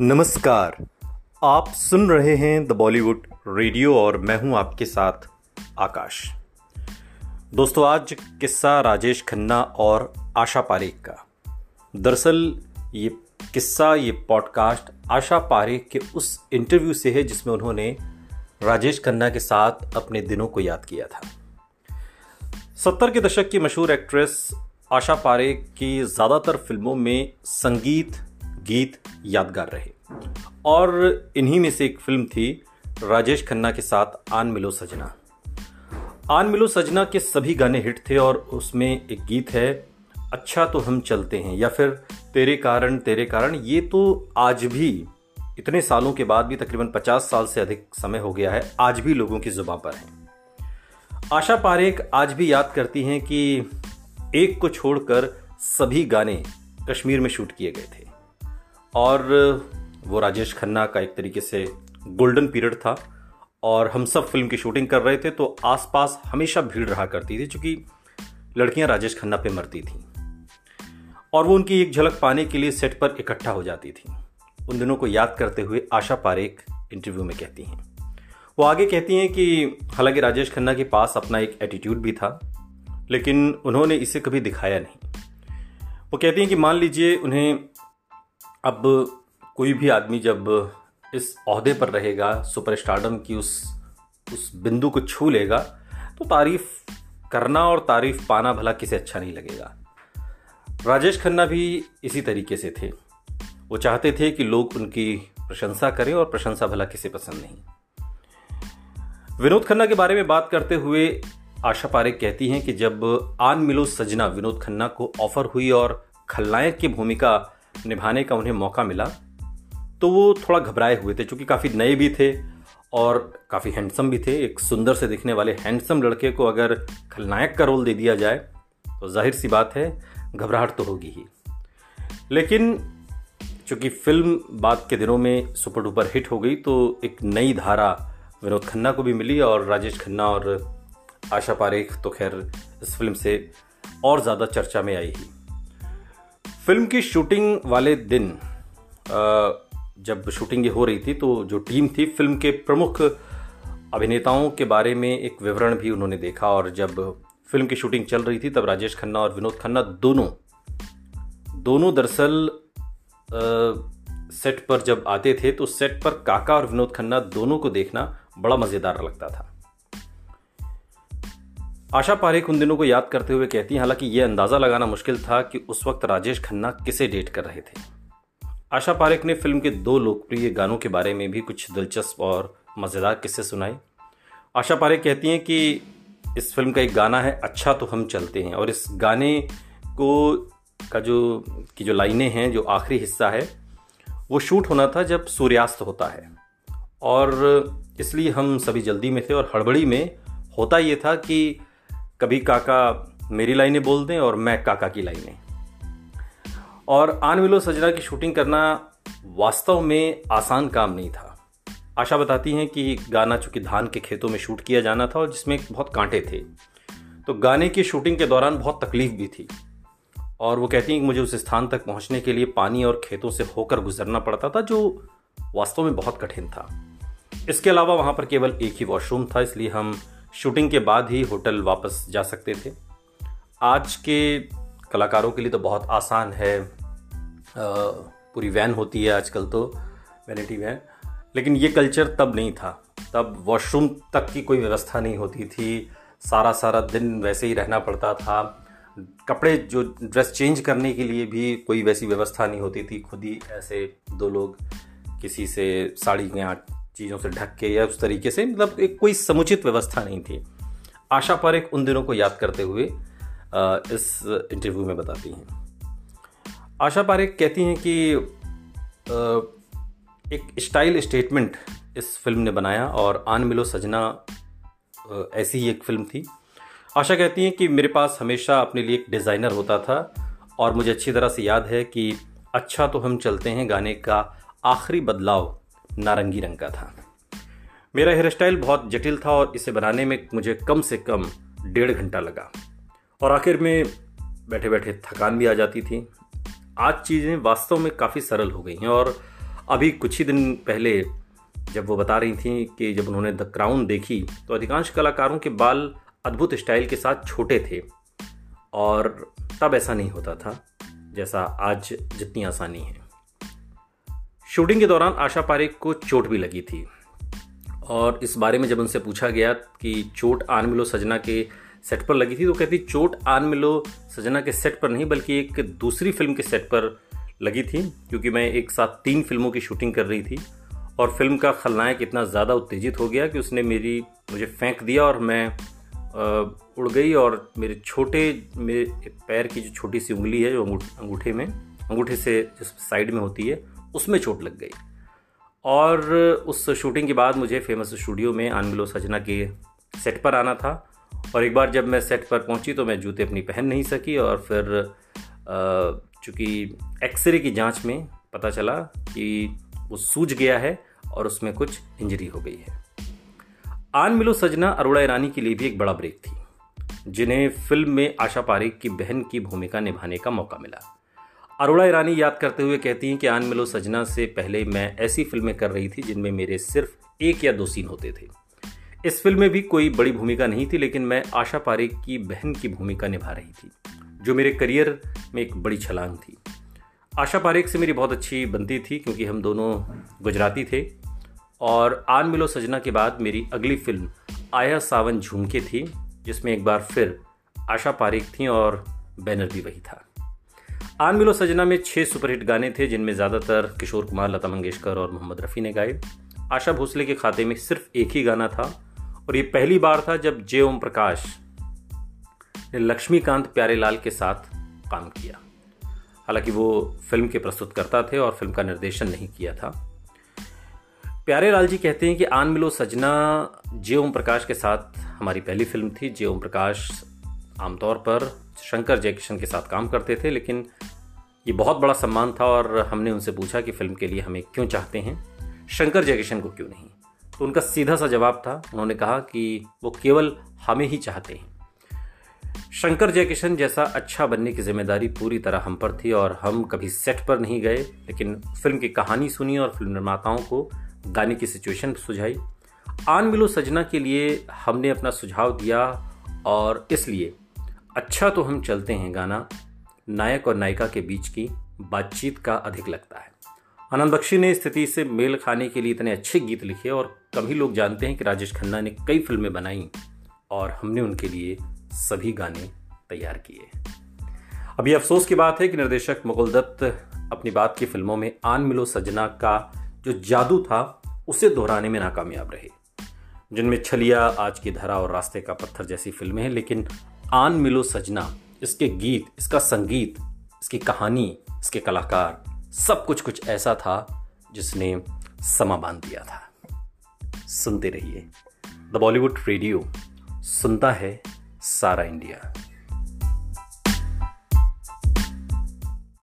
नमस्कार। आप सुन रहे हैं द बॉलीवुड रेडियो और मैं हूँ आपके साथ आकाश। दोस्तों, आज किस्सा राजेश खन्ना और आशा पारेख का। दरअसल, ये किस्सा, ये पॉडकास्ट आशा पारेख के उस इंटरव्यू से है जिसमें उन्होंने राजेश खन्ना के साथ अपने दिनों को याद किया था। सत्तर के दशक की मशहूर एक्ट्रेस आशा पारेख की ज़्यादातर फ़िल्मों में संगीत, गीत यादगार रहे। और इन्हीं में से एक फ़िल्म थी राजेश खन्ना के साथ आन मिलो सजना। आन मिलो सजना के सभी गाने हिट थे और उसमें एक गीत है अच्छा तो हम चलते हैं, या फिर तेरे कारण तेरे कारण। ये तो आज भी, इतने सालों के बाद भी तकरीबन 50 साल से अधिक समय हो गया है, आज भी लोगों की ज़ुबान पर है। आशा पारेख आज भी याद करती हैं कि एक को छोड़कर सभी गाने कश्मीर में शूट किए गए थे। और वो राजेश खन्ना का एक तरीके से गोल्डन पीरियड था और हम सब फ़िल्म की शूटिंग कर रहे थे तो आसपास हमेशा भीड़ रहा करती थी क्योंकि लड़कियाँ राजेश खन्ना पे मरती थी। और वो उनकी एक झलक पाने के लिए सेट पर इकट्ठा हो जाती थी। उन दिनों को याद करते हुए आशा पारेख इंटरव्यू में कहती हैं। वो आगे कहती हैं कि हालाँकि राजेश खन्ना के पास अपना एक एटीट्यूड भी था, लेकिन उन्होंने इसे कभी दिखाया नहीं। वो कहती हैं कि मान लीजिए उन्हें अब कोई भी आदमी जब इस अहदे पर रहेगा सुपर स्टार्डम की उस उस बिंदु को छू लेगा तो तारीफ़ करना और तारीफ़ पाना भला किसे अच्छा नहीं लगेगा। राजेश खन्ना भी इसी तरीके से थे। वो चाहते थे कि लोग उनकी प्रशंसा करें और प्रशंसा भला किसे पसंद नहीं। विनोद खन्ना के बारे में बात करते हुए आशा पारेख कहती हैं कि जब आन मिलो सजना, विनोद खन्ना को ऑफ़र हुई और खलनायक की भूमिका निभाने का उन्हें मौका मिला तो वो थोड़ा घबराए हुए थे क्योंकि काफ़ी नए भी थे और काफ़ी हैंडसम भी थे। एक सुंदर से दिखने वाले हैंडसम लड़के को अगर खलनायक का रोल दे दिया जाए तो ज़ाहिर सी बात है, घबराहट तो होगी ही। लेकिन चूँकि फ़िल्म बाद के दिनों में सुपर डुपर हिट हो गई तो एक नई धारा विनोद खन्ना को भी मिली और राजेश खन्ना और आशा पारेख तो खैर इस फ़िल्म से और ज़्यादा चर्चा में आई ही। फ़िल्म की शूटिंग वाले दिन जब शूटिंग हो रही थी तो जो टीम थी फ़िल्म के प्रमुख अभिनेताओं के बारे में एक विवरण भी उन्होंने देखा और जब फ़िल्म की शूटिंग चल रही थी, तब राजेश खन्ना और विनोद खन्ना दोनों दोनों दरअसल सेट पर जब आते थे तो सेट पर काका और विनोद खन्ना दोनों को देखना बड़ा मज़ेदार लगता था। आशा पारेख उन दिनों को याद करते हुए कहती हैं हालाँकि यह अंदाज़ा लगाना मुश्किल था कि उस वक्त राजेश खन्ना किसे डेट कर रहे थे। आशा पारेख ने फ़िल्म के दो लोकप्रिय गानों के बारे में भी कुछ दिलचस्प और मज़ेदार किस्से सुनाए। आशा पारेख कहती हैं कि इस फ़िल्म का एक गाना है अच्छा तो हम चलते हैं। और इस गाने को, का जो, की जो लाइनें हैं, जो आखिरी हिस्सा है, वो शूट होना था जब सूर्यास्त होता है। और इसलिए हम सभी जल्दी में थे और हड़बड़ी में होता ये था कि कभी काका मेरी लाइनें बोल दें और मैं काका की लाइनें। और आन मिलो सजना की शूटिंग करना वास्तव में आसान काम नहीं था। आशा बताती हैं कि गाना चूँकि धान के खेतों में शूट किया जाना था और जिसमें बहुत कांटे थे तो गाने की शूटिंग के दौरान बहुत तकलीफ़ भी थी। और वो कहती हैं कि मुझे उस स्थान तक पहुँचने के लिए पानी और खेतों से होकर गुजरना पड़ता था, जो वास्तव में बहुत कठिन था। इसके अलावा वहाँ पर केवल एक ही वॉशरूम था, इसलिए हम शूटिंग के बाद ही होटल वापस जा सकते थे। आज के कलाकारों के लिए तो बहुत आसान है पूरी वैन होती है आजकल तो वैनिटी वैन लेकिन ये कल्चर तब नहीं था। तब वॉशरूम तक की कोई व्यवस्था नहीं होती थी। सारा सारा दिन वैसे ही रहना पड़ता था। कपड़े जो ड्रेस चेंज करने के लिए भी कोई वैसी व्यवस्था नहीं होती थी। खुद ही ऐसे दो लोग किसी से साड़ी या चीज़ों से ढक के या उस तरीके से मतलब एक कोई समुचित व्यवस्था नहीं थी। आशा पर एक उन दिनों को याद करते हुए इस इंटरव्यू में बताती हैं। आशा पारेख कहती हैं कि एक स्टाइल स्टेटमेंट इस फ़िल्म ने बनाया और आन मिलो सजना ऐसी ही एक फ़िल्म थी। आशा कहती हैं कि मेरे पास हमेशा अपने लिए एक डिज़ाइनर होता था और मुझे अच्छी तरह से याद है कि अच्छा तो हम चलते हैं गाने का आखिरी बदलाव नारंगी रंग का था। मेरा हेयर स्टाइल बहुत जटिल था और इसे बनाने में मुझे कम से कम डेढ़ घंटा लगा। और आखिर में बैठे बैठे थकान भी आ जाती थी। आज चीज़ें वास्तव में काफ़ी सरल हो गई हैं और अभी कुछ ही दिन पहले जब वो बता रही थी कि जब उन्होंने द क्राउन देखी तो अधिकांश कलाकारों के बाल अद्भुत स्टाइल के साथ छोटे थे और तब ऐसा नहीं होता था जैसा आज जितनी आसानी है। शूटिंग के दौरान आशा पारेख को चोट भी लगी थी और इस बारे में जब उनसे पूछा गया कि चोट आन मिलो सजना के सेट पर लगी थी तो कहती, चोट आन मिलो, सजना के सेट पर नहीं, बल्कि एक दूसरी फ़िल्म के सेट पर लगी थी, क्योंकि मैं एक साथ तीन फ़िल्मों की शूटिंग कर रही थी, और फ़िल्म का खलनायक इतना ज़्यादा उत्तेजित हो गया कि उसने मेरी, मुझे फेंक दिया और मैं उड़ गई, और मेरे छोटे, मेरे पैर की जो छोटी सी उंगली है, जो अंगूठे में, अंगूठे से जिस साइड में होती है, उसमें चोट लग गई। और उस शूटिंग के बाद मुझे फ़ेमस स्टूडियो में आनमिलो सजना के सेट पर आना था और एक बार जब मैं सेट पर पहुँची तो मैं जूते अपनी पहन नहीं सकी और फिर चूँकि एक्सरे की जाँच में पता चला कि वो सूज गया है और उसमें कुछ इंजरी हो गई है। आन मिलो सजना अरोड़ा ईरानी के लिए भी एक बड़ा ब्रेक थी, जिन्हें फ़िल्म में आशा पारिक की बहन की भूमिका निभाने का मौका मिला। अरोड़ा ईरानी याद करते हुए कहती हैं कि आन मिलो सजना से पहले मैं ऐसी फ़िल्में कर रही थी जिनमें मेरे सिर्फ़ एक या दो सीन होते थे। इस फ़िल्म में भी कोई बड़ी भूमिका नहीं थी, लेकिन मैं आशा पारेख की बहन की भूमिका निभा रही थी, जो मेरे करियर में एक बड़ी छलांग थी। आशा पारेख से मेरी बहुत अच्छी बनती थी, क्योंकि हम दोनों गुजराती थे, और आन मिलो सजना के बाद मेरी अगली फ़िल्म आया सावन झुमके थी, जिसमें एक बार फिर आशा पारेख थी और बैनर भी वही था। आन मिलो सजना में छः सुपरहिट गाने थे, जिनमें ज़्यादातर किशोर कुमार, लता मंगेशकर और मोहम्मद रफ़ी ने गाए। आशा भोसले के खाते में सिर्फ़ एक ही गाना था और ये पहली बार था जब जे ओम प्रकाश ने लक्ष्मीकांत प्यारेलाल के साथ काम किया। हालाँकि वो फ़िल्म के प्रस्तुतकर्ता थे और फ़िल्म का निर्देशन नहीं किया था। प्यारे लाल जी कहते हैं कि आन मिलो सजना जे ओम प्रकाश के साथ हमारी पहली फ़िल्म थी। जे ओम प्रकाश आमतौर पर शंकर जयकिशन के साथ काम करते थे, लेकिन ये बहुत बड़ा सम्मान था और हमने उनसे पूछा कि फ़िल्म के लिए हमें क्यों चाहते हैं। शंकर जयकिशन को क्यों नहीं? तो उनका सीधा सा जवाब था। उन्होंने कहा कि वो केवल हमें ही चाहते हैं। शंकर जयकिशन जैसा अच्छा बनने की ज़िम्मेदारी पूरी तरह हम पर थी और हम कभी सेट पर नहीं गए, लेकिन फ़िल्म की कहानी सुनी और फ़िल्म निर्माताओं को गाने की सिचुएशन सुझाई। आन मिलो सजना के लिए हमने अपना सुझाव दिया और इसलिए अच्छा तो हम चलते हैं गाना, नायक और नायिका के बीच की बातचीत का अधिक लगता है। आनंद बख्शी ने स्थिति से मेल खाने के लिए इतने अच्छे गीत लिखे और कम ही लोग जानते हैं कि राजेश खन्ना ने कई फ़िल्में बनाई और हमने उनके लिए सभी गाने तैयार किए। अभी अफसोस की बात है कि निर्देशक मुकुल दत्त अपनी बात की फ़िल्मों में आन मिलो सजना का जो जादू था, उसे दोहराने में नाकामयाब रहे। जिनमें छलिया, आज की धरा और रास्ते का पत्थर जैसी फ़िल्में हैं, लेकिन आन मिलो सजना, इसके गीत, इसका संगीत, इसकी कहानी, इसके कलाकार सब कुछ कुछ ऐसा था जिसने समा बाँध दिया था। सुनते रहिए। द बॉलीवुड रेडियो सुनता है सारा इंडिया।